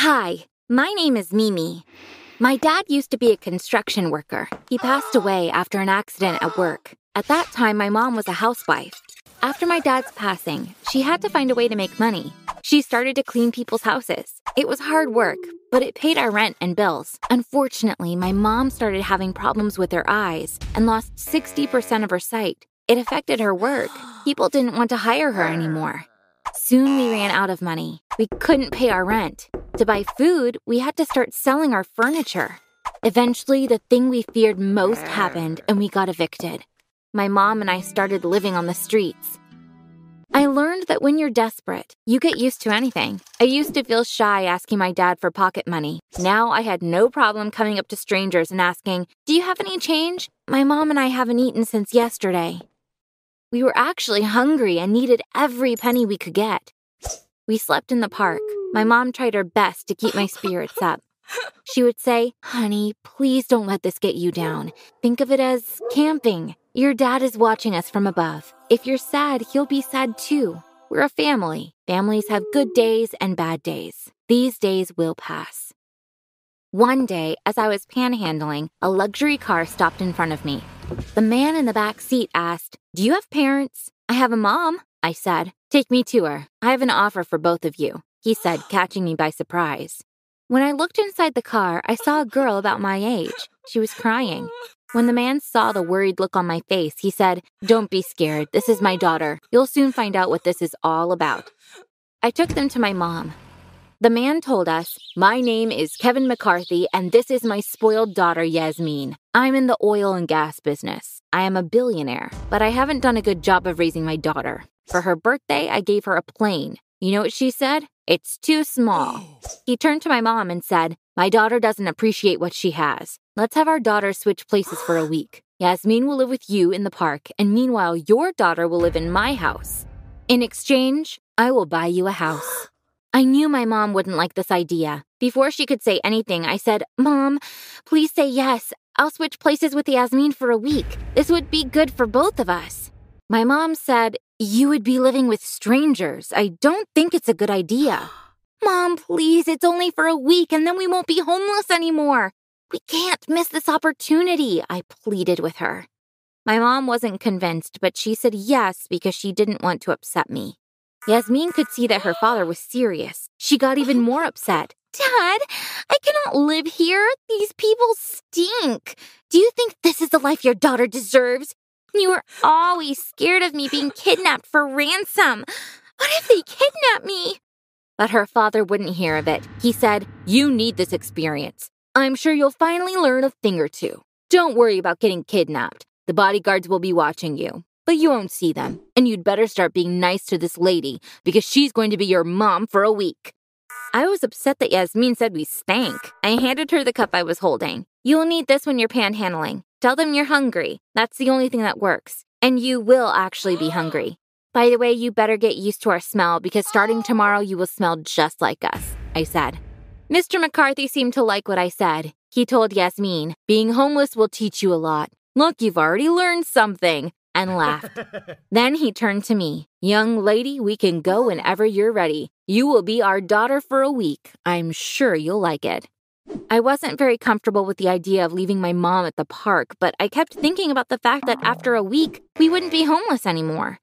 Hi, my name is Mimi. My dad used to be a construction worker. He passed away after an accident at work. At that time, my mom was a housewife. After my dad's passing, she had to find a way to make money. She started to clean people's houses. It was hard work, but it paid our rent and bills. Unfortunately, my mom started having problems with her eyes and lost 60% of her sight. It affected her work. People didn't want to hire her anymore. Soon we ran out of money. We couldn't pay our rent. To buy food, we had to start selling our furniture. Eventually, the thing we feared most happened and we got evicted. My mom and I started living on the streets. I learned that when you're desperate, you get used to anything. I used to feel shy asking my dad for pocket money. Now I had no problem coming up to strangers and asking, Do you have any change? My mom and I haven't eaten since yesterday. We were actually hungry and needed every penny we could get. We slept in the park. My mom tried her best to keep my spirits up. She would say, Honey, please don't let this get you down. Think of it as camping. Your dad is watching us from above. If you're sad, he'll be sad too. We're a family. Families have good days and bad days. These days will pass. One day, as I was panhandling, a luxury car stopped in front of me. The man in the back seat asked, Do you have parents? I have a mom, I said. Take me to her. I have an offer for both of you, he said, catching me by surprise. When I looked inside the car, I saw a girl about my age. She was crying. When the man saw the worried look on my face, he said, Don't be scared. This is my daughter. You'll soon find out what this is all about. I took them to my mom. The man told us, My name is Kevin McCarthy, and this is my spoiled daughter, Yasmin. I'm in the oil and gas business. I am a billionaire, but I haven't done a good job of raising my daughter. For her birthday, I gave her a plane. You know what she said? It's too small. He turned to my mom and said, My daughter doesn't appreciate what she has. Let's have our daughter switch places for a week. Yasmin will live with you in the park, and meanwhile, your daughter will live in my house. In exchange, I will buy you a house. I knew my mom wouldn't like this idea. Before she could say anything, I said, Mom, please say yes. I'll switch places with Yasmin for a week. This would be good for both of us. My mom said, You would be living with strangers. I don't think it's a good idea. Mom, please, it's only for a week and then we won't be homeless anymore. We can't miss this opportunity, I pleaded with her. My mom wasn't convinced, but she said yes because she didn't want to upset me. Yasmin could see that her father was serious. She got even more upset. Dad, I cannot live here. These people stink. Do you think this is the life your daughter deserves? You were always scared of me being kidnapped for ransom. What if they kidnap me? But her father wouldn't hear of it. He said, You need this experience. I'm sure you'll finally learn a thing or two. Don't worry about getting kidnapped. The bodyguards will be watching you but you won't see them. And you'd better start being nice to this lady because she's going to be your mom for a week. I was upset that Yasmin said we stank. I handed her the cup I was holding. You'll need this when you're panhandling. Tell them you're hungry. That's the only thing that works. And you will actually be hungry. By the way, you better get used to our smell because starting tomorrow you will smell just like us, I said. Mr. McCarthy seemed to like what I said. He told Yasmin, being homeless will teach you a lot. Look, you've already learned something and laughed. then he turned to me. Young lady, we can go whenever you're ready. You will be our daughter for a week. I'm sure you'll like it. I wasn't very comfortable with the idea of leaving my mom at the park, but I kept thinking about the fact that after a week, we wouldn't be homeless anymore.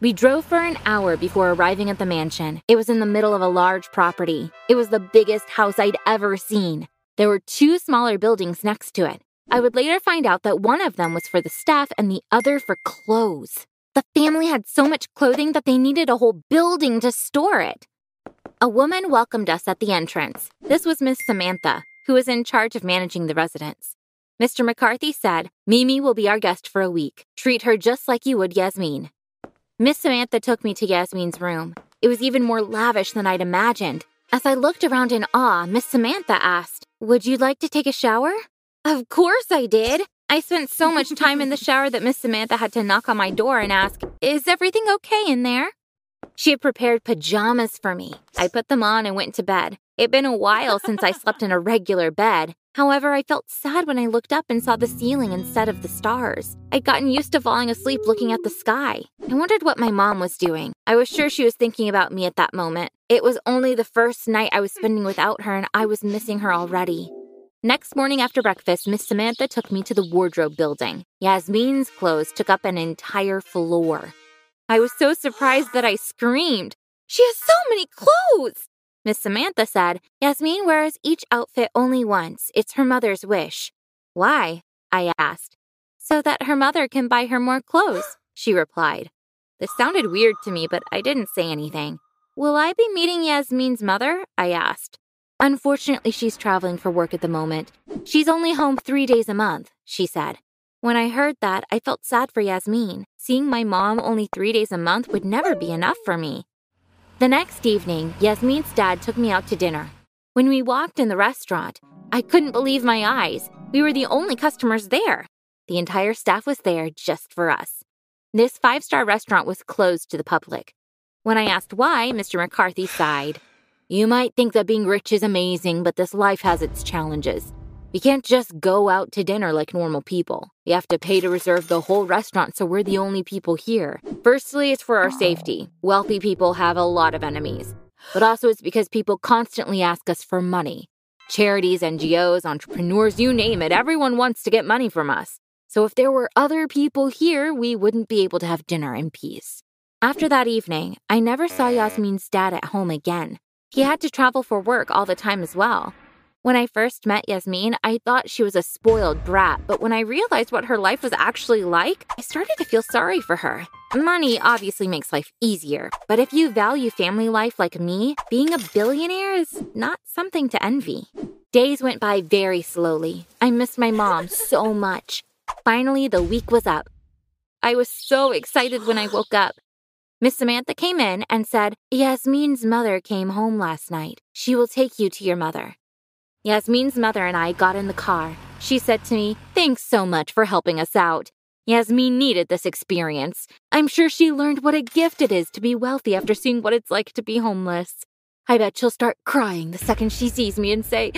We drove for an hour before arriving at the mansion. It was in the middle of a large property. It was the biggest house I'd ever seen. There were two smaller buildings next to it. I would later find out that one of them was for the staff and the other for clothes. The family had so much clothing that they needed a whole building to store it. A woman welcomed us at the entrance. This was Miss Samantha, who was in charge of managing the residence. Mr. McCarthy said, Mimi will be our guest for a week. Treat her just like you would Yasmin. Miss Samantha took me to Yasmin's room. It was even more lavish than I'd imagined. As I looked around in awe, Miss Samantha asked, Would you like to take a shower? Of course I did. I spent so much time in the shower that Miss Samantha had to knock on my door and ask, Is everything okay in there? She had prepared pajamas for me. I put them on and went to bed. It'd been a while since I slept in a regular bed. However, I felt sad when I looked up and saw the ceiling instead of the stars. I'd gotten used to falling asleep looking at the sky. I wondered what my mom was doing. I was sure she was thinking about me at that moment. It was only the first night I was spending without her, and I was missing her already. Next morning after breakfast, Miss Samantha took me to the wardrobe building. Yasmin's clothes took up an entire floor. I was so surprised that I screamed. She has so many clothes! Miss Samantha said, Yasmin wears each outfit only once. It's her mother's wish. Why? I asked. So that her mother can buy her more clothes, she replied. This sounded weird to me, but I didn't say anything. Will I be meeting Yasmin's mother? I asked. Unfortunately, she's traveling for work at the moment. She's only home three days a month, she said. When I heard that, I felt sad for Yasmin. Seeing my mom only three days a month would never be enough for me. The next evening, Yasmin's dad took me out to dinner. When we walked in the restaurant, I couldn't believe my eyes. We were the only customers there. The entire staff was there just for us. This five star restaurant was closed to the public. When I asked why, Mr. McCarthy sighed. You might think that being rich is amazing, but this life has its challenges. We can't just go out to dinner like normal people. You have to pay to reserve the whole restaurant, so we're the only people here. Firstly, it's for our oh. safety. Wealthy people have a lot of enemies. But also, it's because people constantly ask us for money. Charities, NGOs, entrepreneurs, you name it, everyone wants to get money from us. So if there were other people here, we wouldn't be able to have dinner in peace. After that evening, I never saw Yasmin's dad at home again. He had to travel for work all the time as well. When I first met Yasmin, I thought she was a spoiled brat, but when I realized what her life was actually like, I started to feel sorry for her. Money obviously makes life easier, but if you value family life like me, being a billionaire is not something to envy. Days went by very slowly. I missed my mom so much. Finally, the week was up. I was so excited when I woke up. Miss Samantha came in and said, Yasmin's mother came home last night. She will take you to your mother. Yasmin's mother and I got in the car. She said to me, Thanks so much for helping us out. Yasmin needed this experience. I'm sure she learned what a gift it is to be wealthy after seeing what it's like to be homeless. I bet she'll start crying the second she sees me and say,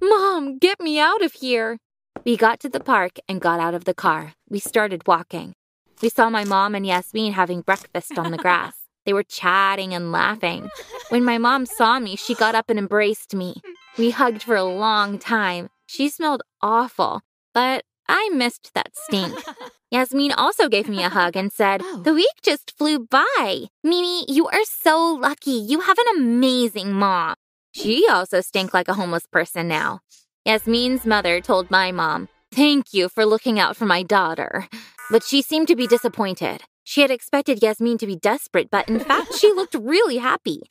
Mom, get me out of here. We got to the park and got out of the car. We started walking. We saw my mom and Yasmin having breakfast on the grass. They were chatting and laughing. When my mom saw me, she got up and embraced me. We hugged for a long time. She smelled awful, but I missed that stink. Yasmin also gave me a hug and said, oh. The week just flew by. Mimi, you are so lucky. You have an amazing mom. She also stank like a homeless person now. Yasmin's mother told my mom, Thank you for looking out for my daughter. But she seemed to be disappointed. She had expected Yasmin to be desperate, but in fact, she looked really happy.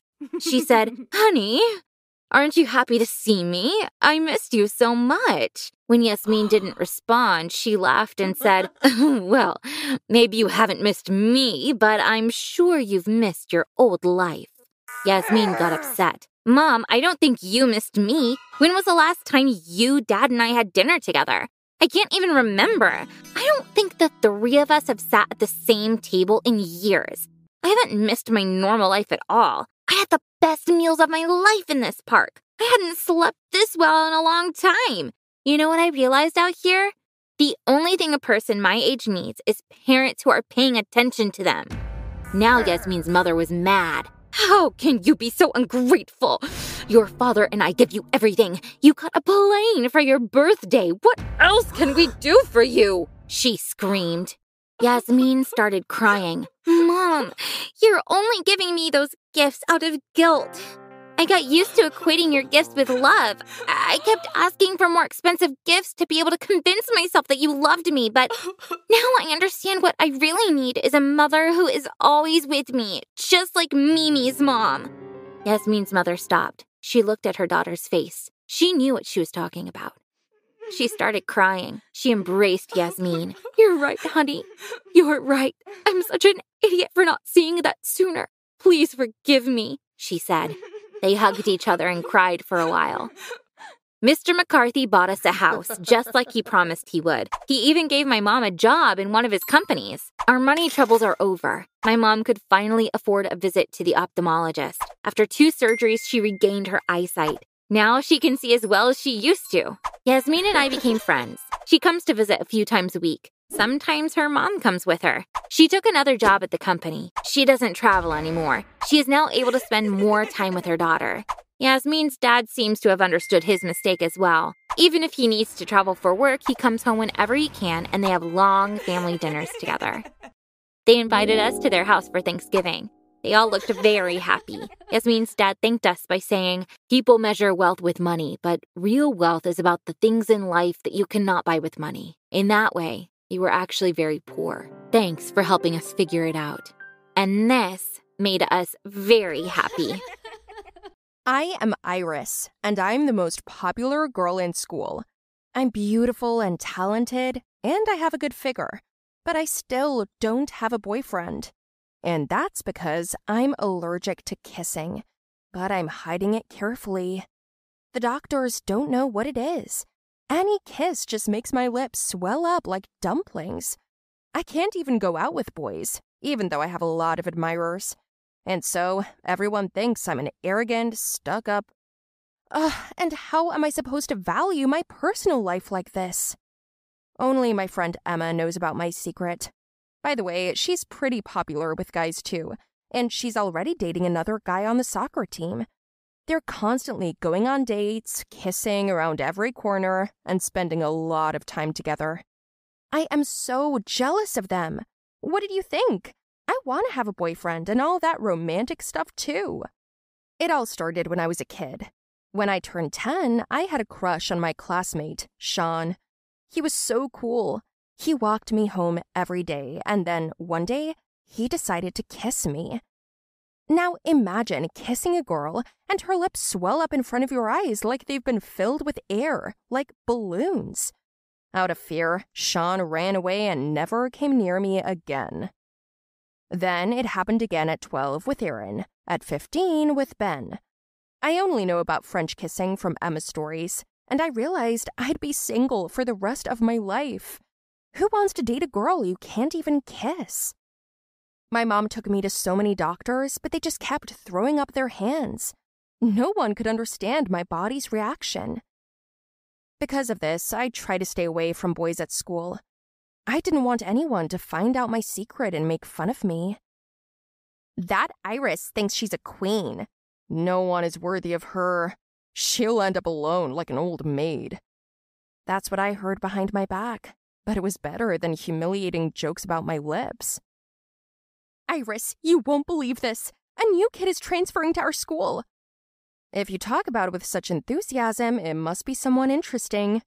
She said, Honey, Aren't you happy to see me? I missed you so much. When Yasmin didn't respond, she laughed and said, Well, maybe you haven't missed me, but I'm sure you've missed your old life. Yasmin got upset. Mom, I don't think you missed me. When was the last time you, Dad, and I had dinner together? I can't even remember. I don't think the three of us have sat at the same table in years. I haven't missed my normal life at all. I had the best meals of my life in this park. I hadn't slept this well in a long time. You know what I realized out here? The only thing a person my age needs is parents who are paying attention to them. Now Yasmin's mother was mad. How can you be so ungrateful? Your father and I give you everything. You got a plane for your birthday. What else can we do for you? She screamed. Yasmin started crying. Mom, you're only giving me those gifts out of guilt. I got used to equating your gifts with love. I kept asking for more expensive gifts to be able to convince myself that you loved me, but now I understand what I really need is a mother who is always with me, just like Mimi's mom. Yasmin's mother stopped. She looked at her daughter's face. She knew what she was talking about. She started crying. She embraced Yasmin. You're right, honey. You're right. I'm such an idiot for not seeing that sooner. Please forgive me, she said. They hugged each other and cried for a while. Mr. McCarthy bought us a house, just like he promised he would. He even gave my mom a job in one of his companies. Our money troubles are over. My mom could finally afford a visit to the ophthalmologist. After two surgeries, she regained her eyesight. Now she can see as well as she used to. Yasmin and I became friends. She comes to visit a few times a week. Sometimes her mom comes with her. She took another job at the company. She doesn't travel anymore. She is now able to spend more time with her daughter. Yasmin's dad seems to have understood his mistake as well. Even if he needs to travel for work, he comes home whenever he can and they have long family dinners together. They invited us to their house for Thanksgiving. They all looked very happy. Yasmin's dad thanked us by saying, People measure wealth with money, but real wealth is about the things in life that you cannot buy with money. In that way, you were actually very poor. Thanks for helping us figure it out. And this made us very happy. I am Iris, and I'm the most popular girl in school. I'm beautiful and talented, and I have a good figure, but I still don't have a boyfriend. And that's because I'm allergic to kissing, but I'm hiding it carefully. The doctors don't know what it is, any kiss just makes my lips swell up like dumplings. I can't even go out with boys, even though I have a lot of admirers. And so everyone thinks I'm an arrogant, stuck up. Ugh, and how am I supposed to value my personal life like this? Only my friend Emma knows about my secret. By the way, she's pretty popular with guys too, and she's already dating another guy on the soccer team. They're constantly going on dates, kissing around every corner, and spending a lot of time together. I am so jealous of them. What did you think? I want to have a boyfriend and all that romantic stuff too. It all started when I was a kid. When I turned 10, I had a crush on my classmate, Sean. He was so cool. He walked me home every day, and then one day, he decided to kiss me. Now imagine kissing a girl and her lips swell up in front of your eyes like they've been filled with air, like balloons. Out of fear, Sean ran away and never came near me again. Then it happened again at 12 with Aaron, at 15 with Ben. I only know about French kissing from Emma's stories, and I realized I'd be single for the rest of my life. Who wants to date a girl you can't even kiss? My mom took me to so many doctors, but they just kept throwing up their hands. No one could understand my body's reaction. Because of this, I try to stay away from boys at school. I didn't want anyone to find out my secret and make fun of me. That Iris thinks she's a queen. No one is worthy of her. She'll end up alone like an old maid. That's what I heard behind my back, but it was better than humiliating jokes about my lips. Iris, you won't believe this. A new kid is transferring to our school. If you talk about it with such enthusiasm, it must be someone interesting.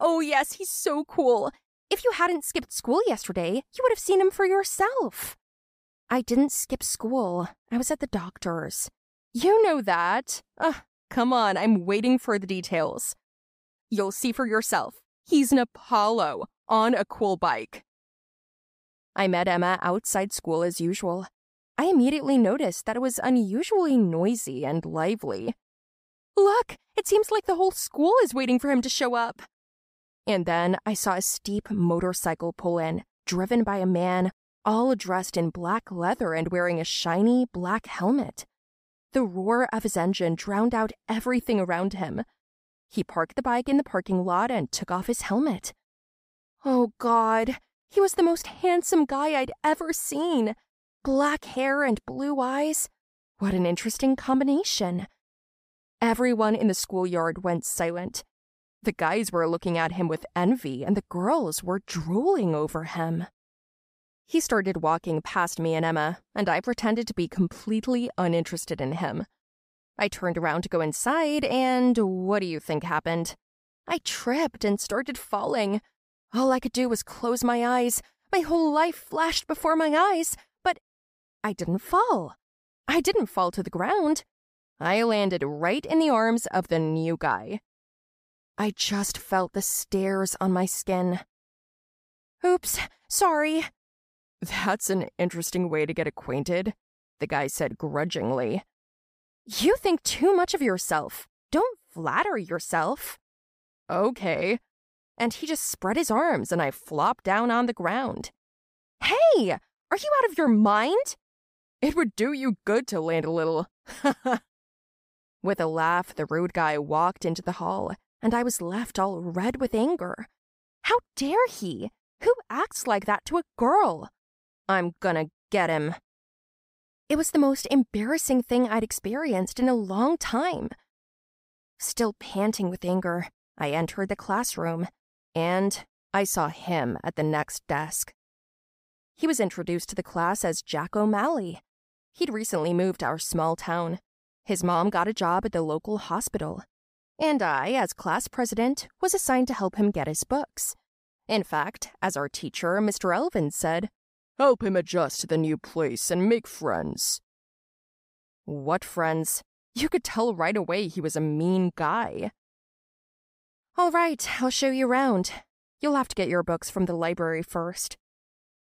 Oh, yes, he's so cool. If you hadn't skipped school yesterday, you would have seen him for yourself. I didn't skip school. I was at the doctor's. You know that. Ugh, come on, I'm waiting for the details. You'll see for yourself. He's an Apollo on a cool bike. I met Emma outside school as usual. I immediately noticed that it was unusually noisy and lively. Look, it seems like the whole school is waiting for him to show up. And then I saw a steep motorcycle pull in, driven by a man, all dressed in black leather and wearing a shiny black helmet. The roar of his engine drowned out everything around him. He parked the bike in the parking lot and took off his helmet. Oh, God, he was the most handsome guy I'd ever seen. Black hair and blue eyes. What an interesting combination. Everyone in the schoolyard went silent. The guys were looking at him with envy, and the girls were drooling over him. He started walking past me and Emma, and I pretended to be completely uninterested in him. I turned around to go inside, and what do you think happened? I tripped and started falling. All I could do was close my eyes. My whole life flashed before my eyes, but I didn't fall. I didn't fall to the ground. I landed right in the arms of the new guy. I just felt the stares on my skin. Oops, sorry. That's an interesting way to get acquainted, the guy said grudgingly. You think too much of yourself. Don't flatter yourself. Okay, and he just spread his arms and I flopped down on the ground. Hey, are you out of your mind? It would do you good to land a little. With a laugh, the rude guy walked into the hall, and I was left all red with anger. How dare he? Who acts like that to a girl? I'm gonna get him. It was the most embarrassing thing I'd experienced in a long time. Still panting with anger, I entered the classroom, and I saw him at the next desk. He was introduced to the class as Jack O'Malley. He'd recently moved to our small town. His mom got a job at the local hospital. And I, as class president, was assigned to help him get his books. In fact, as our teacher, Mr. Elvin, said, Help him adjust to the new place and make friends. What friends? You could tell right away he was a mean guy. All right, I'll show you around. You'll have to get your books from the library first.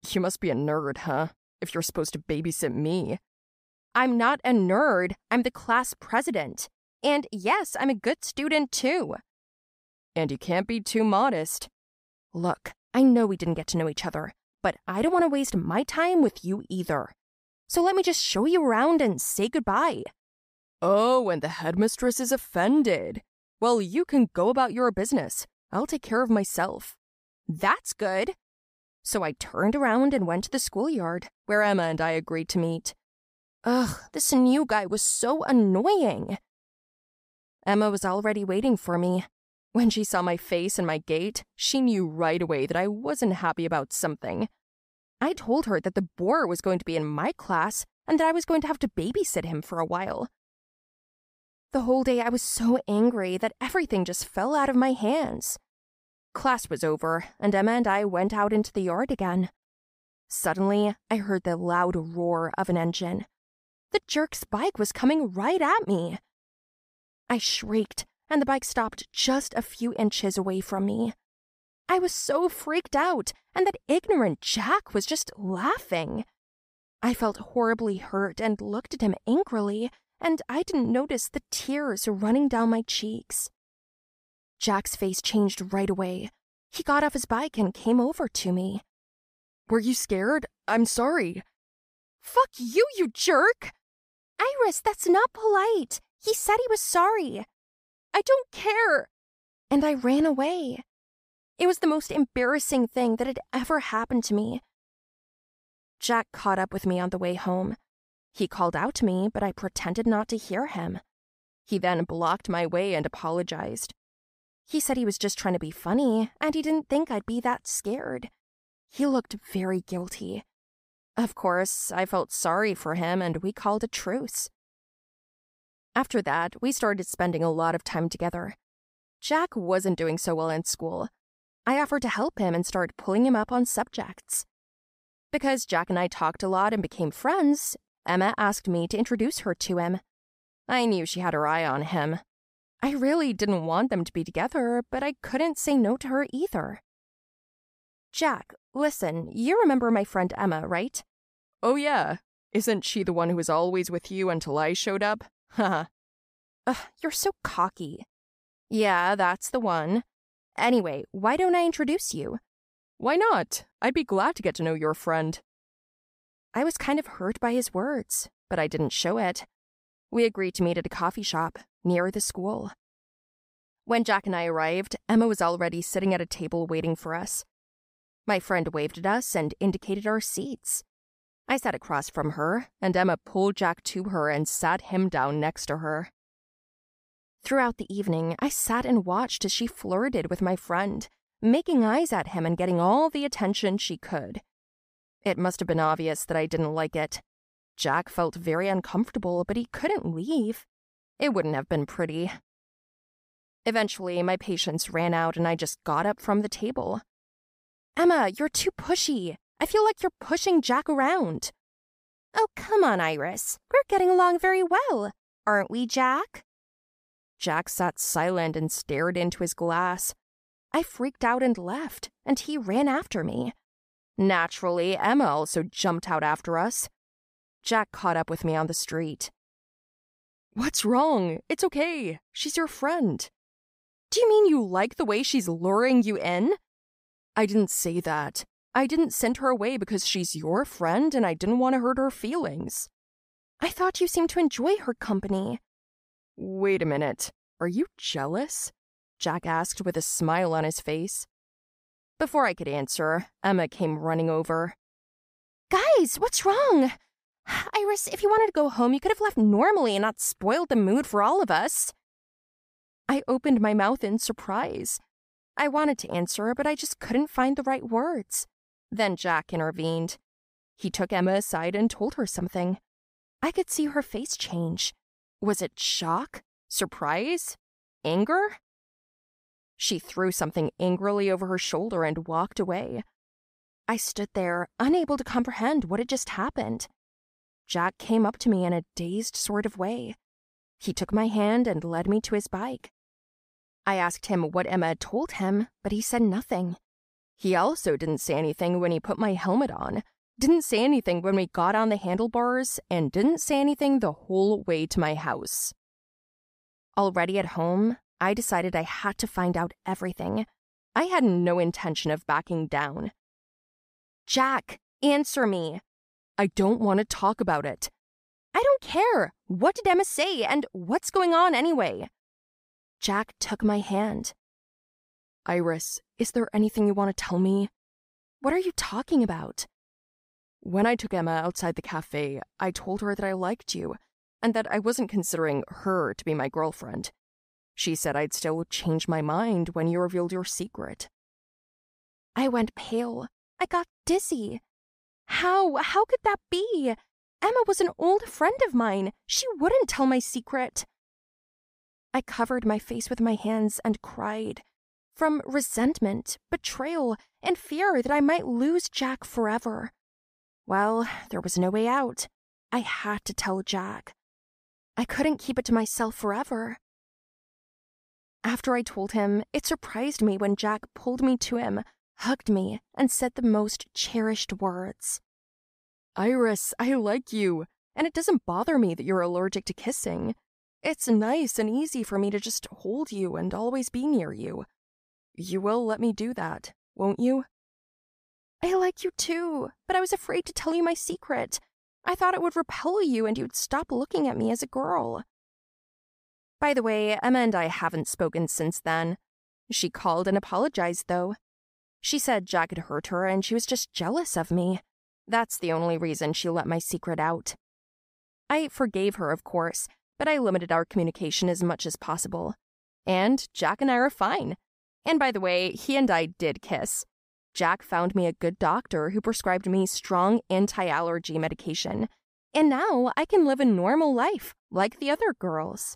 You must be a nerd, huh? If you're supposed to babysit me. I'm not a nerd. I'm the class president. And yes, I'm a good student too. And you can't be too modest. Look, I know we didn't get to know each other, but I don't want to waste my time with you either. So let me just show you around and say goodbye. Oh, and the headmistress is offended. Well, you can go about your business. I'll take care of myself. That's good. So I turned around and went to the schoolyard, where Emma and I agreed to meet. Ugh, this new guy was so annoying. Emma was already waiting for me. When she saw my face and my gait, she knew right away that I wasn't happy about something. I told her that the boor was going to be in my class and that I was going to have to babysit him for a while. The whole day I was so angry that everything just fell out of my hands. Class was over, and Emma and I went out into the yard again. Suddenly, I heard the loud roar of an engine. The jerk's bike was coming right at me. I shrieked, and the bike stopped just a few inches away from me. I was so freaked out, and that ignorant Jack was just laughing. I felt horribly hurt and looked at him angrily, and I didn't notice the tears running down my cheeks. Jack's face changed right away. He got off his bike and came over to me. Were you scared? I'm sorry. Fuck you, you jerk! Iris, that's not polite. He said he was sorry. I don't care. And I ran away. It was the most embarrassing thing that had ever happened to me. Jack caught up with me on the way home. He called out to me, but I pretended not to hear him. He then blocked my way and apologized. He said he was just trying to be funny, and he didn't think I'd be that scared. He looked very guilty. Of course, I felt sorry for him, and we called a truce. After that, we started spending a lot of time together. Jack wasn't doing so well in school. I offered to help him and started pulling him up on subjects. Because Jack and I talked a lot and became friends, Emma asked me to introduce her to him. I knew she had her eye on him. I really didn't want them to be together, but I couldn't say no to her either. Jack, listen, you remember my friend Emma, right? Oh, yeah. Isn't she the one who was always with you until I showed up? Haha. Ugh, you're so cocky. Yeah, that's the one. Anyway, why don't I introduce you? Why not? I'd be glad to get to know your friend. I was kind of hurt by his words, but I didn't show it. We agreed to meet at a coffee shop near the school. When Jack and I arrived, Emma was already sitting at a table waiting for us. My friend waved at us and indicated our seats. I sat across from her, and Emma pulled Jack to her and sat him down next to her. Throughout the evening, I sat and watched as she flirted with my friend, making eyes at him and getting all the attention she could. It must have been obvious that I didn't like it. Jack felt very uncomfortable, but he couldn't leave. It wouldn't have been pretty. Eventually, my patience ran out and I just got up from the table. Emma, you're too pushy. I feel like you're pushing Jack around. Oh, come on, Iris. We're getting along very well. Aren't we, Jack? Jack sat silent and stared into his glass. I freaked out and left, and he ran after me. Naturally, Emma also jumped out after us. Jack caught up with me on the street. What's wrong? It's okay. She's your friend. Do you mean you like the way she's luring you in? I didn't say that. I didn't send her away because she's your friend and I didn't want to hurt her feelings. I thought you seemed to enjoy her company. Wait a minute. Are you jealous? Jack asked with a smile on his face. Before I could answer, Emma came running over. Guys, what's wrong? Iris, if you wanted to go home, you could have left normally and not spoiled the mood for all of us. I opened my mouth in surprise. I wanted to answer, but I just couldn't find the right words. Then Jack intervened. He took Emma aside and told her something. I could see her face change. Was it shock? Surprise? Anger? She threw something angrily over her shoulder and walked away. I stood there, unable to comprehend what had just happened. Jack came up to me in a dazed sort of way. He took my hand and led me to his bike. I asked him what Emma had told him, but he said nothing. He also didn't say anything when he put my helmet on, didn't say anything when we got on the handlebars, and didn't say anything the whole way to my house. Already at home, I decided I had to find out everything. I had no intention of backing down. Jack, answer me. I don't want to talk about it. I don't care. What did Emma say, and what's going on anyway? Jack took my hand. Iris, is there anything you want to tell me? What are you talking about? When I took Emma outside the cafe, I told her that I liked you and that I wasn't considering her to be my girlfriend. She said I'd still change my mind when you revealed your secret. I went pale. I got dizzy. How? How could that be? Emma was an old friend of mine. She wouldn't tell my secret. I covered my face with my hands and cried. From resentment, betrayal, and fear that I might lose Jack forever. Well, there was no way out. I had to tell Jack. I couldn't keep it to myself forever. After I told him, it surprised me when Jack pulled me to him, hugged me, and said the most cherished words. Iris, I like you, and it doesn't bother me that you're allergic to kissing. It's nice and easy for me to just hold you and always be near you. You will let me do that, won't you? I like you too, but I was afraid to tell you my secret. I thought it would repel you and you'd stop looking at me as a girl. By the way, Emma and I haven't spoken since then. She called and apologized, though. She said Jack had hurt her and she was just jealous of me. That's the only reason she let my secret out. I forgave her, of course, but I limited our communication as much as possible. And Jack and I are fine. And by the way, he and I did kiss. Jack found me a good doctor who prescribed me strong anti allergy medication. And now I can live a normal life like the other girls.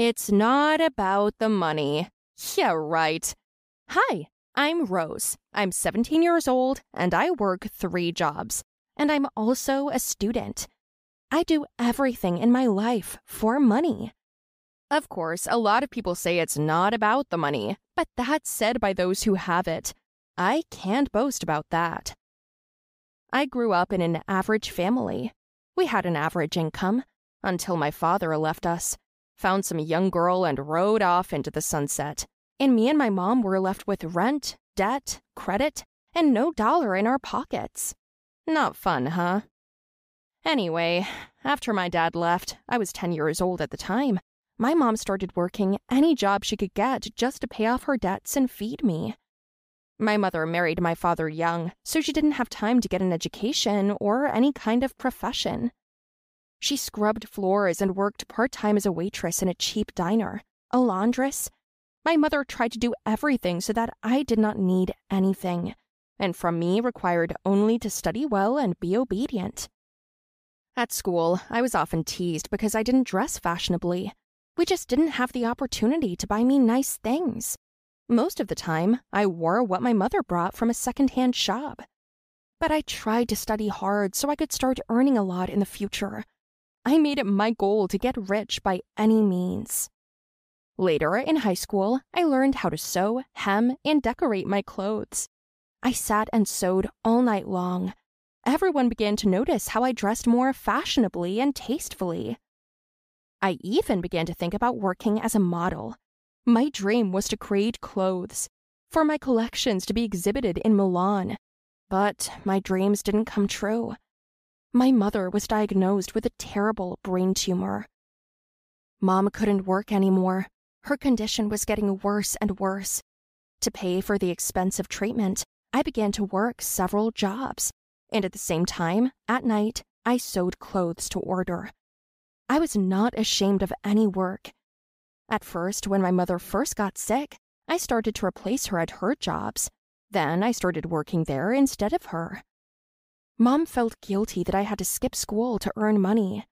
It's not about the money. Yeah, right. Hi, I'm Rose. I'm 17 years old and I work three jobs. And I'm also a student. I do everything in my life for money. Of course, a lot of people say it's not about the money, but that's said by those who have it. I can't boast about that. I grew up in an average family. We had an average income until my father left us found some young girl, and rode off into the sunset. And me and my mom were left with rent, debt, credit, and no dollar in our pockets. Not fun, huh? Anyway, after my dad left, I was 10 years old at the time. My mom started working any job she could get just to pay off her debts and feed me. My mother married my father young, so she didn't have time to get an education or any kind of profession. She scrubbed floors and worked part time as a waitress in a cheap diner, a laundress. My mother tried to do everything so that I did not need anything, and from me required only to study well and be obedient. At school, I was often teased because I didn't dress fashionably. We just didn't have the opportunity to buy me nice things. Most of the time, I wore what my mother brought from a secondhand shop. But I tried to study hard so I could start earning a lot in the future I made it my goal to get rich by any means. Later in high school, I learned how to sew, hem, and decorate my clothes. I sat and sewed all night long. Everyone began to notice how I dressed more fashionably and tastefully. I even began to think about working as a model. My dream was to create clothes, for my collections to be exhibited in Milan. But my dreams didn't come true. My mother was diagnosed with a terrible brain tumor. Mom couldn't work anymore. Her condition was getting worse and worse. To pay for the expensive treatment, I began to work several jobs, and at the same time, at night, I sewed clothes to order. I was not ashamed of any work. At first, when my mother first got sick, I started to replace her at her jobs. Then I started working there instead of her. Mom felt guilty that I had to skip school to earn money.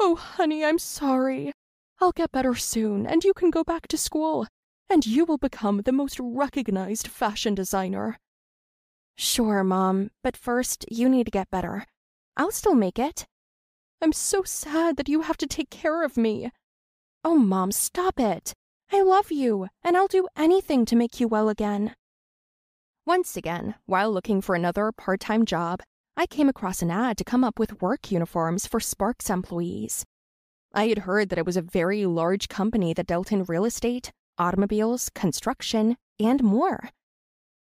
Oh, honey, I'm sorry. I'll get better soon, and you can go back to school, and you will become the most recognized fashion designer. Sure, Mom, but first you need to get better. I'll still make it. I'm so sad that you have to take care of me. Oh, Mom, stop it. I love you, and I'll do anything to make you well again. Once again, while looking for another part time job, I came across an ad to come up with work uniforms for Sparks employees. I had heard that it was a very large company that dealt in real estate, automobiles, construction, and more.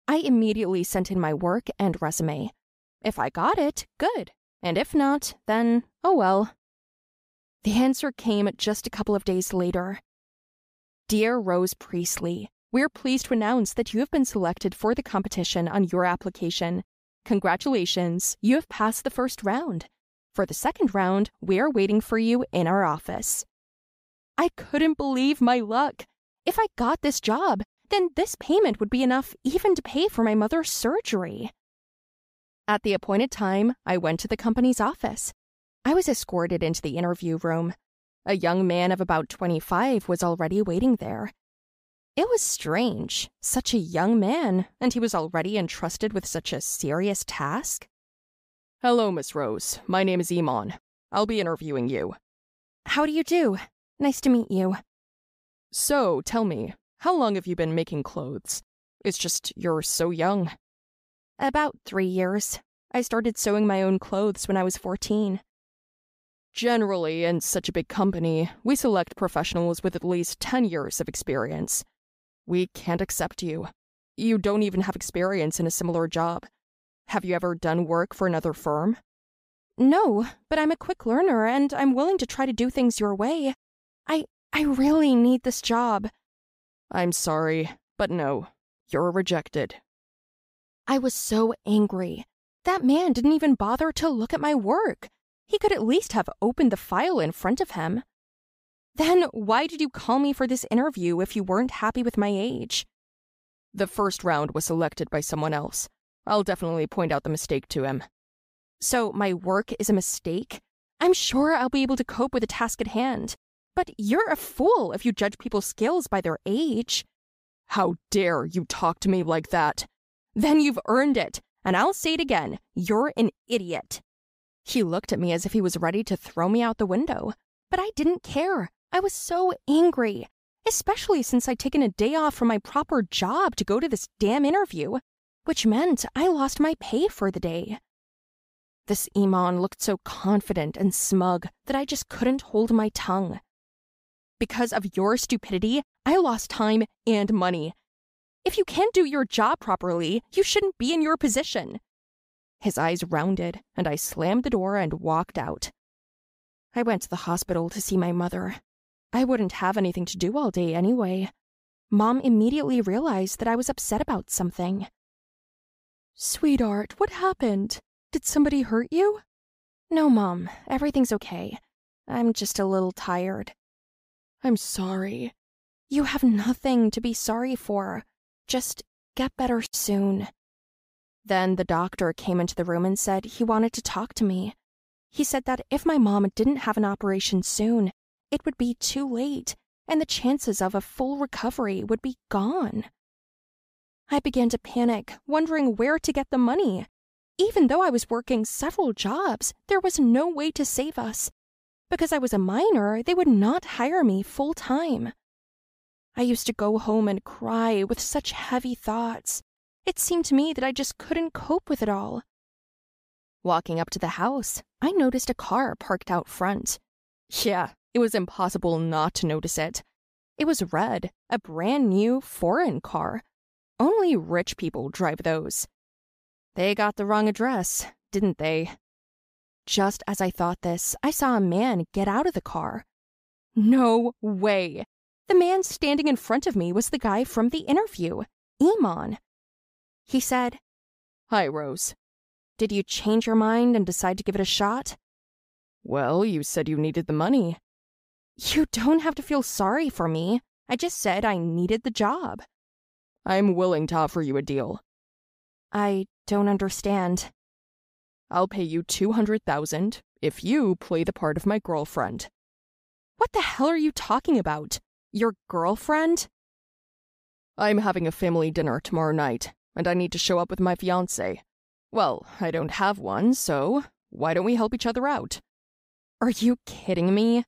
I immediately sent in my work and resume. If I got it, good. And if not, then oh well. The answer came just a couple of days later. Dear Rose Priestley, we're pleased to announce that you have been selected for the competition on your application. Congratulations, you have passed the first round. For the second round, we are waiting for you in our office. I couldn't believe my luck. If I got this job, then this payment would be enough even to pay for my mother's surgery. At the appointed time, I went to the company's office. I was escorted into the interview room. A young man of about 25 was already waiting there. It was strange, such a young man, and he was already entrusted with such a serious task. Hello, Miss Rose. My name is Iman. I'll be interviewing you. How do you do? Nice to meet you. So, tell me, how long have you been making clothes? It's just you're so young. About three years. I started sewing my own clothes when I was 14. Generally, in such a big company, we select professionals with at least 10 years of experience. We can't accept you. You don't even have experience in a similar job. Have you ever done work for another firm? No, but I'm a quick learner and I'm willing to try to do things your way. I I really need this job. I'm sorry, but no. You're rejected. I was so angry. That man didn't even bother to look at my work. He could at least have opened the file in front of him. Then why did you call me for this interview if you weren't happy with my age? The first round was selected by someone else. I'll definitely point out the mistake to him. So my work is a mistake? I'm sure I'll be able to cope with the task at hand. But you're a fool if you judge people's skills by their age. How dare you talk to me like that? Then you've earned it, and I'll say it again you're an idiot. He looked at me as if he was ready to throw me out the window, but I didn't care. I was so angry, especially since I'd taken a day off from my proper job to go to this damn interview which meant I lost my pay for the day. This Iman looked so confident and smug that I just couldn't hold my tongue. Because of your stupidity, I lost time and money. If you can't do your job properly, you shouldn't be in your position. His eyes rounded, and I slammed the door and walked out. I went to the hospital to see my mother. I wouldn't have anything to do all day anyway. Mom immediately realized that I was upset about something. Sweetheart, what happened? Did somebody hurt you? No, Mom. Everything's okay. I'm just a little tired. I'm sorry. You have nothing to be sorry for. Just get better soon. Then the doctor came into the room and said he wanted to talk to me. He said that if my mom didn't have an operation soon, it would be too late, and the chances of a full recovery would be gone. I began to panic, wondering where to get the money. Even though I was working several jobs, there was no way to save us. Because I was a minor, they would not hire me full time. I used to go home and cry with such heavy thoughts. It seemed to me that I just couldn't cope with it all. Walking up to the house, I noticed a car parked out front. Yeah, it was impossible not to notice it. It was red, a brand new foreign car. Only rich people drive those. They got the wrong address, didn't they? Just as I thought this, I saw a man get out of the car. No way! The man standing in front of me was the guy from the interview, Iman. He said, Hi, Rose. Did you change your mind and decide to give it a shot? Well, you said you needed the money. You don't have to feel sorry for me. I just said I needed the job. I'm willing to offer you a deal. I don't understand. I'll pay you 200,000 if you play the part of my girlfriend. What the hell are you talking about? Your girlfriend? I'm having a family dinner tomorrow night, and I need to show up with my fiance. Well, I don't have one, so why don't we help each other out? Are you kidding me?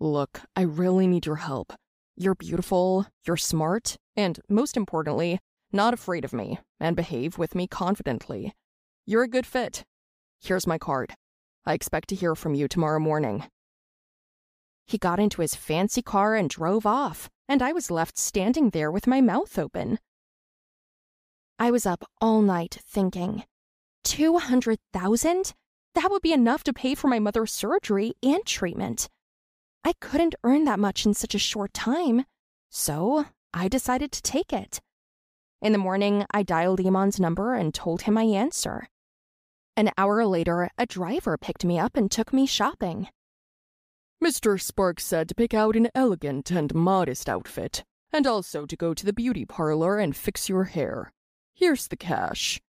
Look, I really need your help. You're beautiful, you're smart, and most importantly, not afraid of me, and behave with me confidently. You're a good fit. Here's my card. I expect to hear from you tomorrow morning. He got into his fancy car and drove off, and I was left standing there with my mouth open. I was up all night thinking, 200,000? That would be enough to pay for my mother's surgery and treatment. I couldn't earn that much in such a short time, so I decided to take it. In the morning, I dialed Iman's number and told him my answer. An hour later, a driver picked me up and took me shopping. Mr. Sparks said to pick out an elegant and modest outfit, and also to go to the beauty parlor and fix your hair. Here's the cash.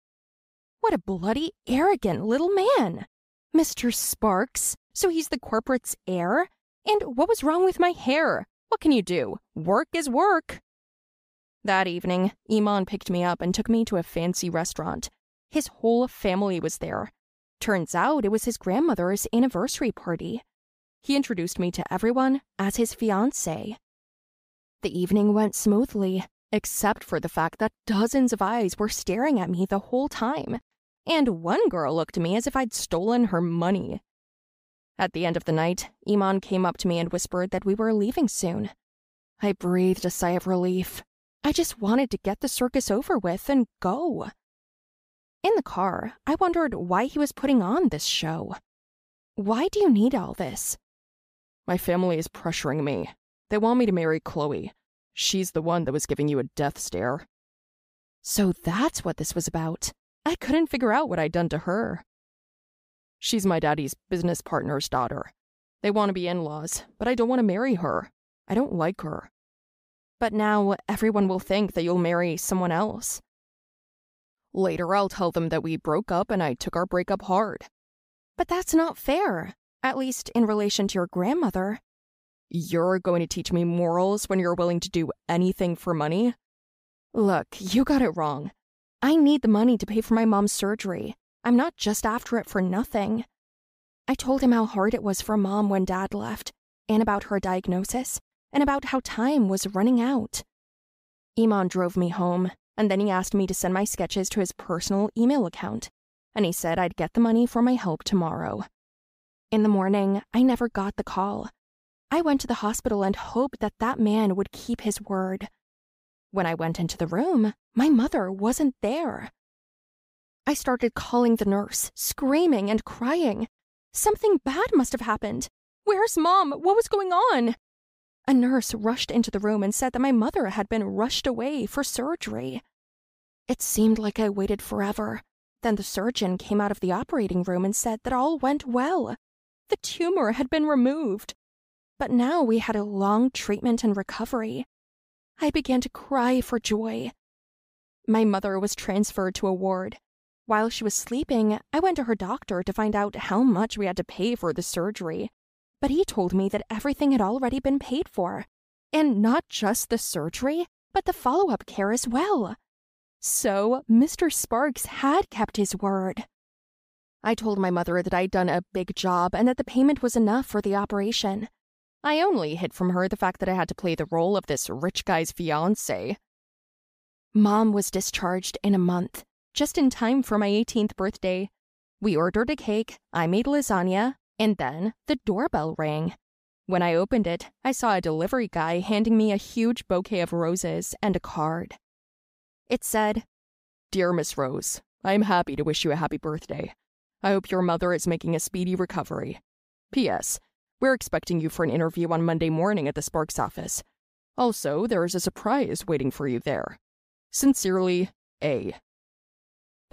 What a bloody arrogant little man! Mr. Sparks, so he's the corporate's heir? And what was wrong with my hair? What can you do? Work is work. That evening, Iman picked me up and took me to a fancy restaurant. His whole family was there. Turns out it was his grandmother's anniversary party. He introduced me to everyone as his fiancée. The evening went smoothly, except for the fact that dozens of eyes were staring at me the whole time, and one girl looked at me as if I'd stolen her money. At the end of the night, Iman came up to me and whispered that we were leaving soon. I breathed a sigh of relief. I just wanted to get the circus over with and go. In the car, I wondered why he was putting on this show. Why do you need all this? My family is pressuring me. They want me to marry Chloe. She's the one that was giving you a death stare. So that's what this was about. I couldn't figure out what I'd done to her. She's my daddy's business partner's daughter. They want to be in laws, but I don't want to marry her. I don't like her. But now everyone will think that you'll marry someone else. Later, I'll tell them that we broke up and I took our breakup hard. But that's not fair at least in relation to your grandmother. You're going to teach me morals when you're willing to do anything for money? Look, you got it wrong. I need the money to pay for my mom's surgery. I'm not just after it for nothing. I told him how hard it was for mom when dad left, and about her diagnosis, and about how time was running out. Iman drove me home, and then he asked me to send my sketches to his personal email account, and he said I'd get the money for my help tomorrow. In the morning, I never got the call. I went to the hospital and hoped that that man would keep his word. When I went into the room, my mother wasn't there. I started calling the nurse, screaming and crying. Something bad must have happened. Where's mom? What was going on? A nurse rushed into the room and said that my mother had been rushed away for surgery. It seemed like I waited forever. Then the surgeon came out of the operating room and said that all went well. The tumor had been removed. But now we had a long treatment and recovery. I began to cry for joy. My mother was transferred to a ward. While she was sleeping, I went to her doctor to find out how much we had to pay for the surgery. But he told me that everything had already been paid for. And not just the surgery, but the follow up care as well. So, Mr. Sparks had kept his word. I told my mother that I'd done a big job and that the payment was enough for the operation. I only hid from her the fact that I had to play the role of this rich guy's fiance. Mom was discharged in a month, just in time for my 18th birthday. We ordered a cake, I made lasagna, and then the doorbell rang. When I opened it, I saw a delivery guy handing me a huge bouquet of roses and a card. It said, Dear Miss Rose, I am happy to wish you a happy birthday. I hope your mother is making a speedy recovery. P.S. We're expecting you for an interview on Monday morning at the Sparks office. Also, there is a surprise waiting for you there. Sincerely, A.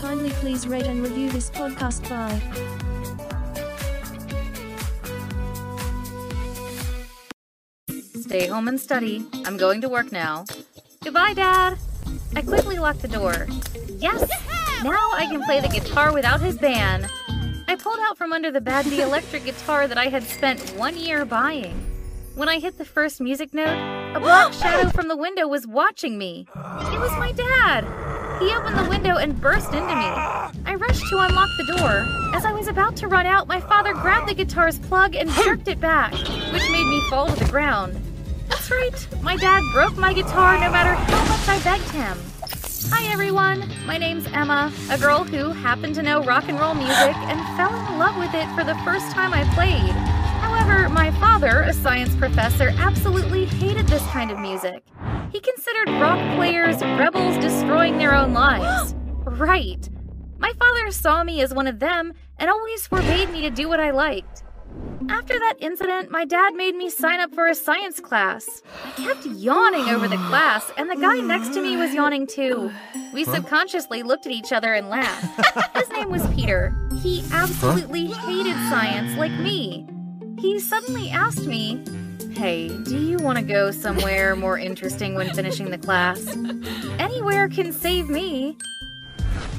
kindly please rate and review this podcast by Stay home and study. I'm going to work now. Goodbye, Dad. I quickly locked the door. Yes! Now I can play the guitar without his ban. I pulled out from under the bed the electric guitar that I had spent one year buying. When I hit the first music note, a black shadow from the window was watching me. It was my dad. He opened the window and burst into me. I rushed to unlock the door. As I was about to run out, my father grabbed the guitar's plug and jerked it back, which made me fall to the ground. That's right, my dad broke my guitar no matter how much I begged him. Hi everyone, my name's Emma, a girl who happened to know rock and roll music and fell in love with it for the first time I played. However, my father, a science professor, absolutely hated this kind of music. He considered rock players rebels destroying their own lives. right. My father saw me as one of them and always forbade me to do what I liked. After that incident, my dad made me sign up for a science class. I kept yawning over the class, and the guy next to me was yawning too. We subconsciously looked at each other and laughed. His name was Peter. He absolutely hated science like me. He suddenly asked me, Hey, do you want to go somewhere more interesting when finishing the class? Anywhere can save me.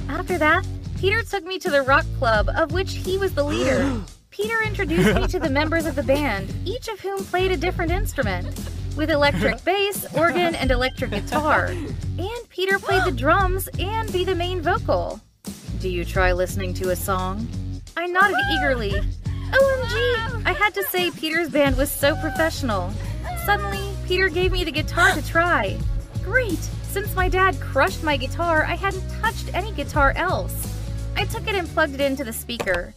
After that, Peter took me to the rock club, of which he was the leader. Peter introduced me to the members of the band, each of whom played a different instrument, with electric bass, organ, and electric guitar. And Peter played the drums and be the main vocal. Do you try listening to a song? I nodded eagerly. OMG! I had to say Peter's band was so professional. Suddenly, Peter gave me the guitar to try. Great! Since my dad crushed my guitar, I hadn't touched any guitar else. I took it and plugged it into the speaker.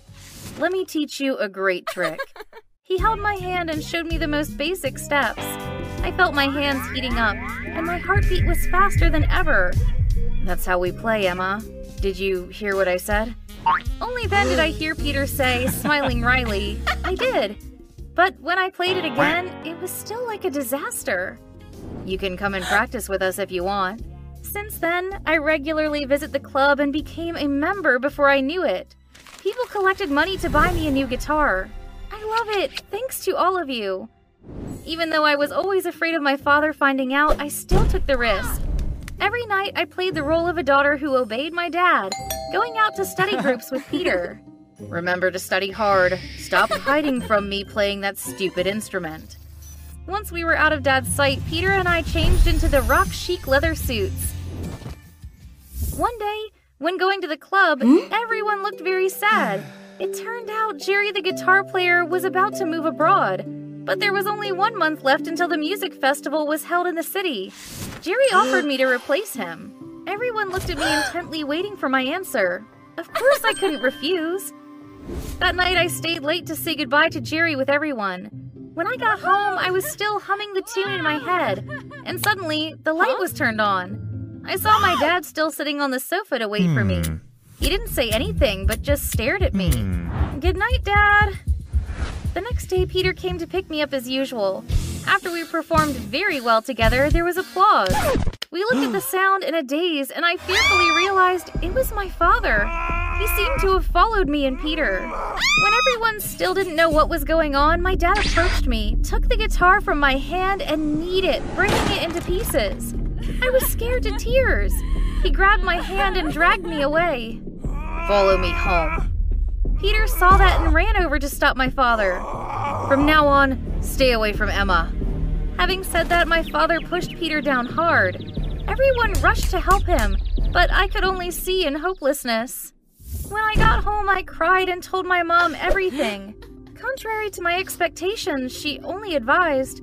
Let me teach you a great trick. He held my hand and showed me the most basic steps. I felt my hands heating up, and my heartbeat was faster than ever. That's how we play, Emma. Did you hear what I said? Only then did I hear Peter say, smiling wryly, I did. But when I played it again, it was still like a disaster. You can come and practice with us if you want. Since then, I regularly visit the club and became a member before I knew it. People collected money to buy me a new guitar. I love it, thanks to all of you. Even though I was always afraid of my father finding out, I still took the risk. Every night, I played the role of a daughter who obeyed my dad, going out to study groups with Peter. Remember to study hard. Stop hiding from me playing that stupid instrument. Once we were out of Dad's sight, Peter and I changed into the rock chic leather suits. One day, when going to the club, hmm? everyone looked very sad. It turned out Jerry the guitar player was about to move abroad, but there was only one month left until the music festival was held in the city. Jerry offered me to replace him. Everyone looked at me intently, waiting for my answer. Of course, I couldn't refuse. That night, I stayed late to say goodbye to Jerry with everyone. When I got home, I was still humming the tune in my head, and suddenly, the light was turned on. I saw my dad still sitting on the sofa to wait for me. Hmm. He didn't say anything, but just stared at me. Hmm. Good night, Dad. The next day, Peter came to pick me up as usual. After we performed very well together, there was applause. We looked at the sound in a daze, and I fearfully realized it was my father. He seemed to have followed me and Peter. When everyone still didn't know what was going on, my dad approached me, took the guitar from my hand, and kneed it, breaking it into pieces. I was scared to tears. He grabbed my hand and dragged me away. Follow me home. Peter saw that and ran over to stop my father. From now on, stay away from Emma. Having said that, my father pushed Peter down hard. Everyone rushed to help him, but I could only see in hopelessness. When I got home, I cried and told my mom everything. Contrary to my expectations, she only advised,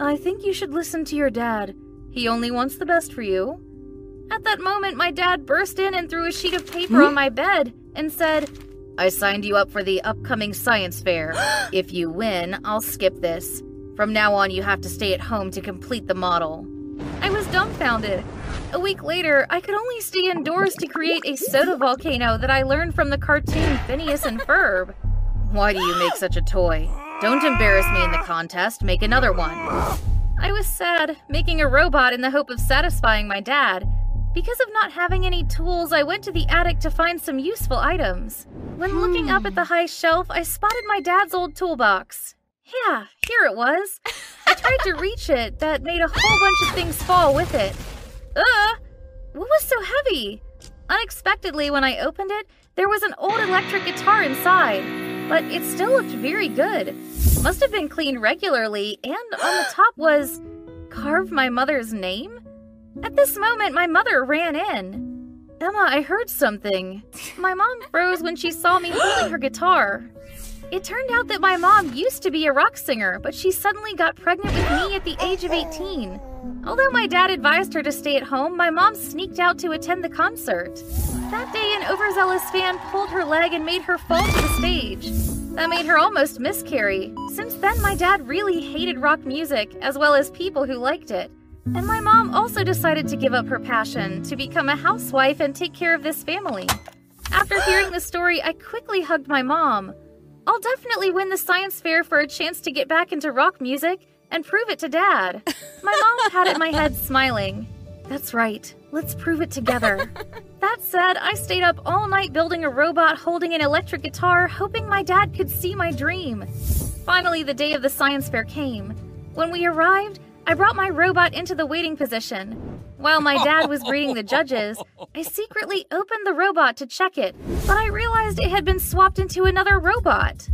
I think you should listen to your dad. He only wants the best for you. At that moment, my dad burst in and threw a sheet of paper on hmm? my bed and said, I signed you up for the upcoming science fair. if you win, I'll skip this. From now on, you have to stay at home to complete the model. I was dumbfounded. A week later, I could only stay indoors to create a soda volcano that I learned from the cartoon Phineas and Ferb. Why do you make such a toy? Don't embarrass me in the contest, make another one. I was sad, making a robot in the hope of satisfying my dad. Because of not having any tools, I went to the attic to find some useful items. When looking up at the hmm. high shelf, I spotted my dad's old toolbox. Yeah, here it was. I tried to reach it, that made a whole bunch of things fall with it. Ugh! What was so heavy? Unexpectedly, when I opened it, there was an old electric guitar inside, but it still looked very good. Must have been cleaned regularly, and on the top was carved my mother's name? At this moment, my mother ran in. Emma, I heard something. My mom froze when she saw me holding her guitar. It turned out that my mom used to be a rock singer, but she suddenly got pregnant with me at the age of 18. Although my dad advised her to stay at home, my mom sneaked out to attend the concert. That day, an overzealous fan pulled her leg and made her fall to the stage. That made her almost miscarry. Since then, my dad really hated rock music, as well as people who liked it. And my mom also decided to give up her passion to become a housewife and take care of this family. After hearing the story, I quickly hugged my mom. I'll definitely win the science fair for a chance to get back into rock music and prove it to Dad. My mom patted my head, smiling. That's right, let's prove it together. That said, I stayed up all night building a robot holding an electric guitar, hoping my dad could see my dream. Finally, the day of the science fair came. When we arrived, I brought my robot into the waiting position. While my dad was greeting the judges, I secretly opened the robot to check it, but I realized it had been swapped into another robot.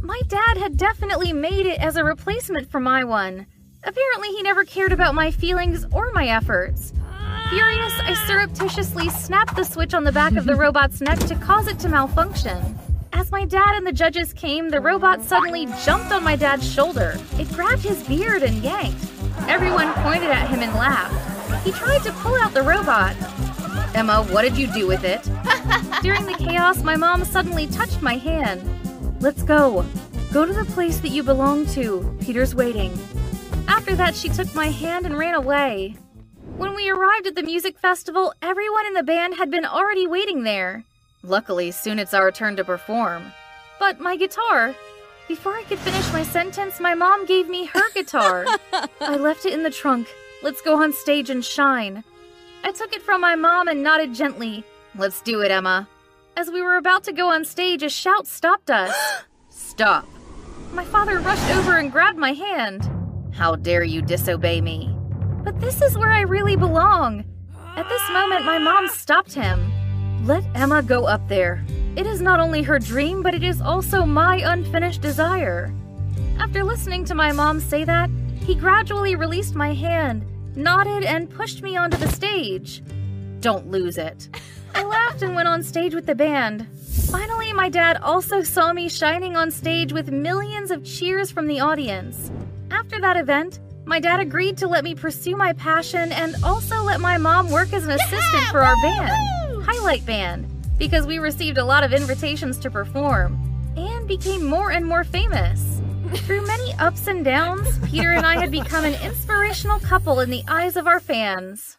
My dad had definitely made it as a replacement for my one. Apparently, he never cared about my feelings or my efforts. Furious, I surreptitiously snapped the switch on the back of the robot's neck to cause it to malfunction. As my dad and the judges came, the robot suddenly jumped on my dad's shoulder. It grabbed his beard and yanked. Everyone pointed at him and laughed. He tried to pull out the robot. Emma, what did you do with it? During the chaos, my mom suddenly touched my hand. Let's go. Go to the place that you belong to. Peter's waiting. After that, she took my hand and ran away. When we arrived at the music festival, everyone in the band had been already waiting there. Luckily, soon it's our turn to perform. But my guitar. Before I could finish my sentence, my mom gave me her guitar. I left it in the trunk. Let's go on stage and shine. I took it from my mom and nodded gently. Let's do it, Emma. As we were about to go on stage, a shout stopped us. Stop. My father rushed over and grabbed my hand. How dare you disobey me? But this is where I really belong. At this moment, my mom stopped him. Let Emma go up there. It is not only her dream, but it is also my unfinished desire. After listening to my mom say that, he gradually released my hand, nodded, and pushed me onto the stage. Don't lose it. I laughed and went on stage with the band. Finally, my dad also saw me shining on stage with millions of cheers from the audience. After that event, my dad agreed to let me pursue my passion and also let my mom work as an assistant for our band. Highlight Band because we received a lot of invitations to perform and became more and more famous. Through many ups and downs, Peter and I had become an inspirational couple in the eyes of our fans.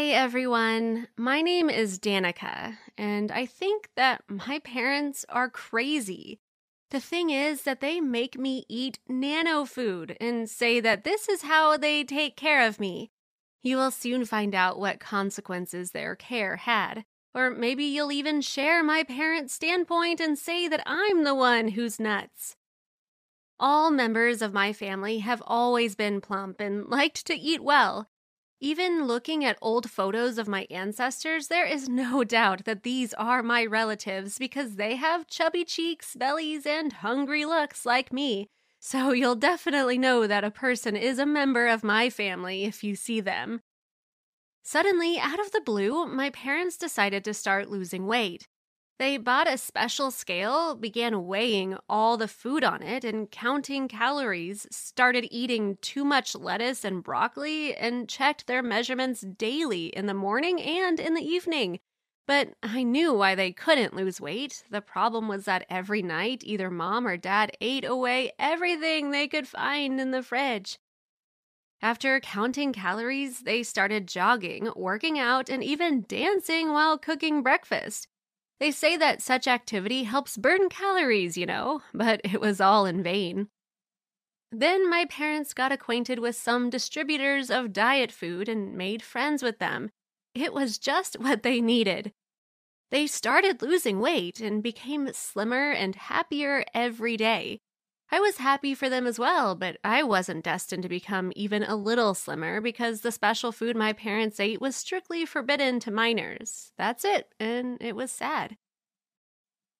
Hi, everyone. My name is Danica, and I think that my parents are crazy. The thing is that they make me eat nano food and say that this is how they take care of me. You will soon find out what consequences their care had. Or maybe you'll even share my parents' standpoint and say that I'm the one who's nuts. All members of my family have always been plump and liked to eat well. Even looking at old photos of my ancestors, there is no doubt that these are my relatives because they have chubby cheeks, bellies, and hungry looks like me. So you'll definitely know that a person is a member of my family if you see them. Suddenly, out of the blue, my parents decided to start losing weight. They bought a special scale, began weighing all the food on it and counting calories, started eating too much lettuce and broccoli, and checked their measurements daily in the morning and in the evening. But I knew why they couldn't lose weight. The problem was that every night, either mom or dad ate away everything they could find in the fridge. After counting calories, they started jogging, working out, and even dancing while cooking breakfast. They say that such activity helps burn calories, you know, but it was all in vain. Then my parents got acquainted with some distributors of diet food and made friends with them. It was just what they needed. They started losing weight and became slimmer and happier every day. I was happy for them as well, but I wasn't destined to become even a little slimmer because the special food my parents ate was strictly forbidden to minors. That's it, and it was sad.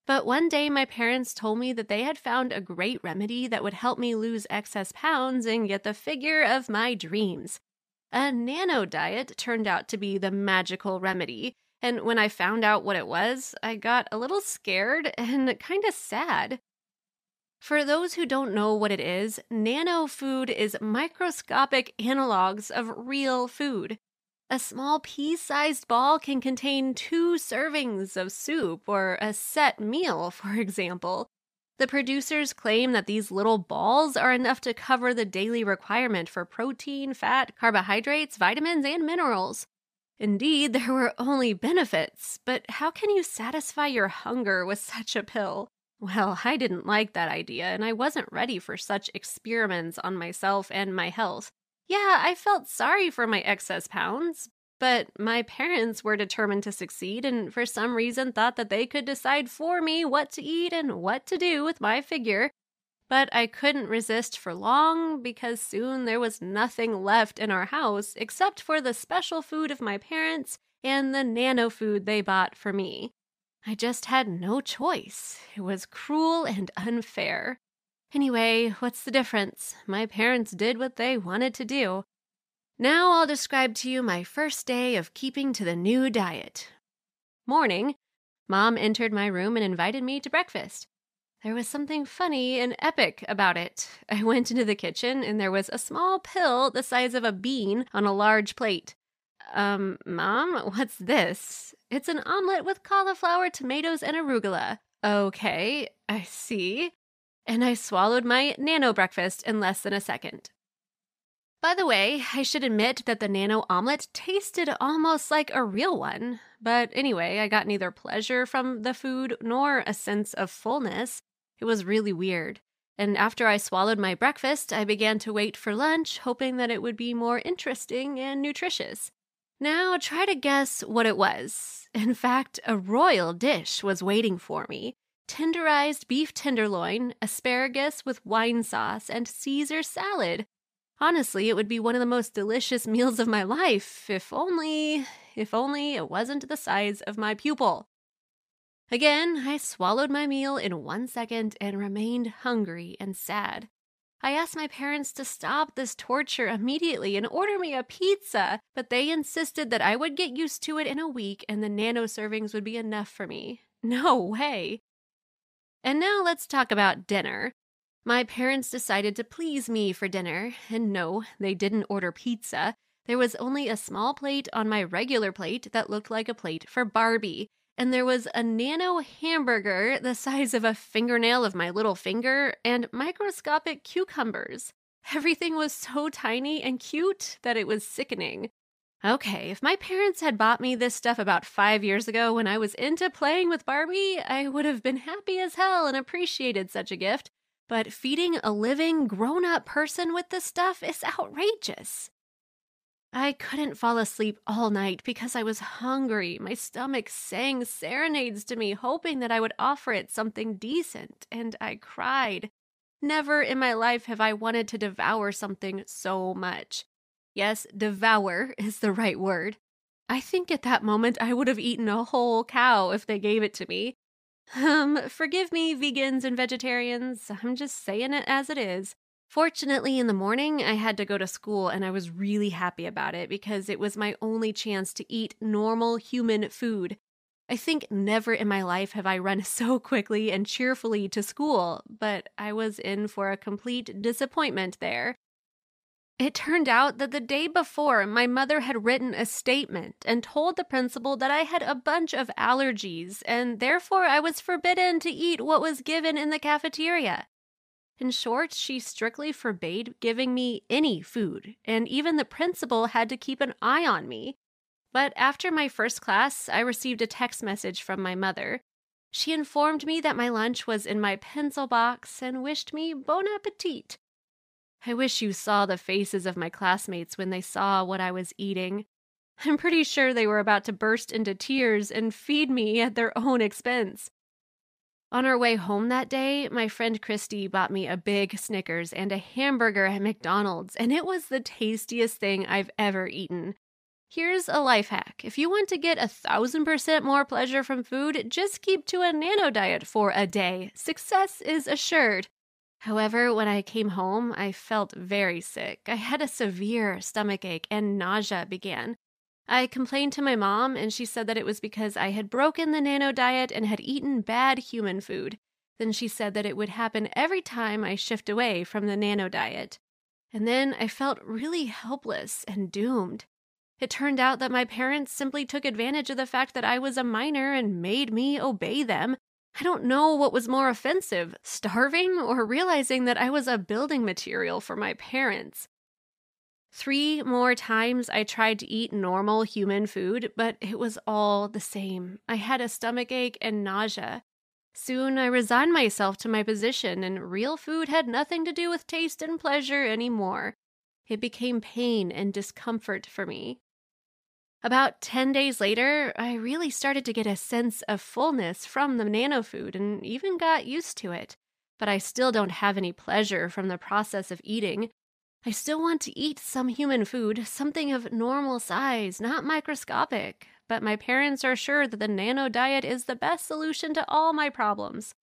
But one day, my parents told me that they had found a great remedy that would help me lose excess pounds and get the figure of my dreams. A nano diet turned out to be the magical remedy, and when I found out what it was, I got a little scared and kind of sad. For those who don't know what it is, nano food is microscopic analogs of real food. A small pea sized ball can contain two servings of soup or a set meal, for example. The producers claim that these little balls are enough to cover the daily requirement for protein, fat, carbohydrates, vitamins, and minerals. Indeed, there were only benefits, but how can you satisfy your hunger with such a pill? Well, I didn't like that idea, and I wasn't ready for such experiments on myself and my health. Yeah, I felt sorry for my excess pounds, but my parents were determined to succeed and for some reason thought that they could decide for me what to eat and what to do with my figure. But I couldn't resist for long because soon there was nothing left in our house except for the special food of my parents and the nano food they bought for me. I just had no choice. It was cruel and unfair. Anyway, what's the difference? My parents did what they wanted to do. Now I'll describe to you my first day of keeping to the new diet. Morning, Mom entered my room and invited me to breakfast. There was something funny and epic about it. I went into the kitchen and there was a small pill the size of a bean on a large plate. Um, Mom, what's this? It's an omelet with cauliflower, tomatoes, and arugula. Okay, I see. And I swallowed my nano breakfast in less than a second. By the way, I should admit that the nano omelet tasted almost like a real one. But anyway, I got neither pleasure from the food nor a sense of fullness. It was really weird. And after I swallowed my breakfast, I began to wait for lunch, hoping that it would be more interesting and nutritious. Now try to guess what it was. In fact, a royal dish was waiting for me tenderized beef tenderloin, asparagus with wine sauce, and Caesar salad. Honestly, it would be one of the most delicious meals of my life, if only, if only it wasn't the size of my pupil. Again, I swallowed my meal in one second and remained hungry and sad. I asked my parents to stop this torture immediately and order me a pizza, but they insisted that I would get used to it in a week and the nano servings would be enough for me. No way. And now let's talk about dinner. My parents decided to please me for dinner, and no, they didn't order pizza. There was only a small plate on my regular plate that looked like a plate for Barbie and there was a nano hamburger the size of a fingernail of my little finger and microscopic cucumbers. Everything was so tiny and cute that it was sickening. Okay, if my parents had bought me this stuff about five years ago when I was into playing with Barbie, I would have been happy as hell and appreciated such a gift. But feeding a living, grown up person with this stuff is outrageous. I couldn't fall asleep all night because I was hungry. My stomach sang serenades to me, hoping that I would offer it something decent, and I cried. Never in my life have I wanted to devour something so much. Yes, devour is the right word. I think at that moment I would have eaten a whole cow if they gave it to me. Um, forgive me, vegans and vegetarians. I'm just saying it as it is. Fortunately, in the morning, I had to go to school and I was really happy about it because it was my only chance to eat normal human food. I think never in my life have I run so quickly and cheerfully to school, but I was in for a complete disappointment there. It turned out that the day before, my mother had written a statement and told the principal that I had a bunch of allergies and therefore I was forbidden to eat what was given in the cafeteria. In short, she strictly forbade giving me any food, and even the principal had to keep an eye on me. But after my first class, I received a text message from my mother. She informed me that my lunch was in my pencil box and wished me bon appetit. I wish you saw the faces of my classmates when they saw what I was eating. I'm pretty sure they were about to burst into tears and feed me at their own expense. On our way home that day, my friend Christy bought me a big Snickers and a hamburger at McDonald's, and it was the tastiest thing I've ever eaten. Here's a life hack. If you want to get a thousand percent more pleasure from food, just keep to a nano diet for a day. Success is assured. However, when I came home, I felt very sick. I had a severe stomach ache and nausea began. I complained to my mom, and she said that it was because I had broken the nano diet and had eaten bad human food. Then she said that it would happen every time I shift away from the nano diet. And then I felt really helpless and doomed. It turned out that my parents simply took advantage of the fact that I was a minor and made me obey them. I don't know what was more offensive, starving or realizing that I was a building material for my parents. Three more times I tried to eat normal human food, but it was all the same. I had a stomach ache and nausea. Soon I resigned myself to my position, and real food had nothing to do with taste and pleasure anymore. It became pain and discomfort for me. About 10 days later, I really started to get a sense of fullness from the nano food and even got used to it. But I still don't have any pleasure from the process of eating. I still want to eat some human food, something of normal size, not microscopic, but my parents are sure that the nano diet is the best solution to all my problems.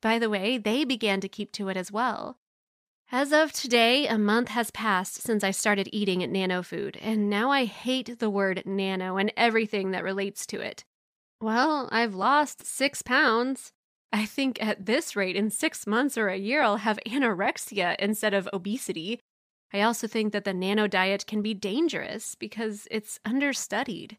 By the way, they began to keep to it as well. As of today, a month has passed since I started eating nano food, and now I hate the word nano and everything that relates to it. Well, I've lost six pounds. I think at this rate, in six months or a year, I'll have anorexia instead of obesity. I also think that the nano diet can be dangerous because it's understudied.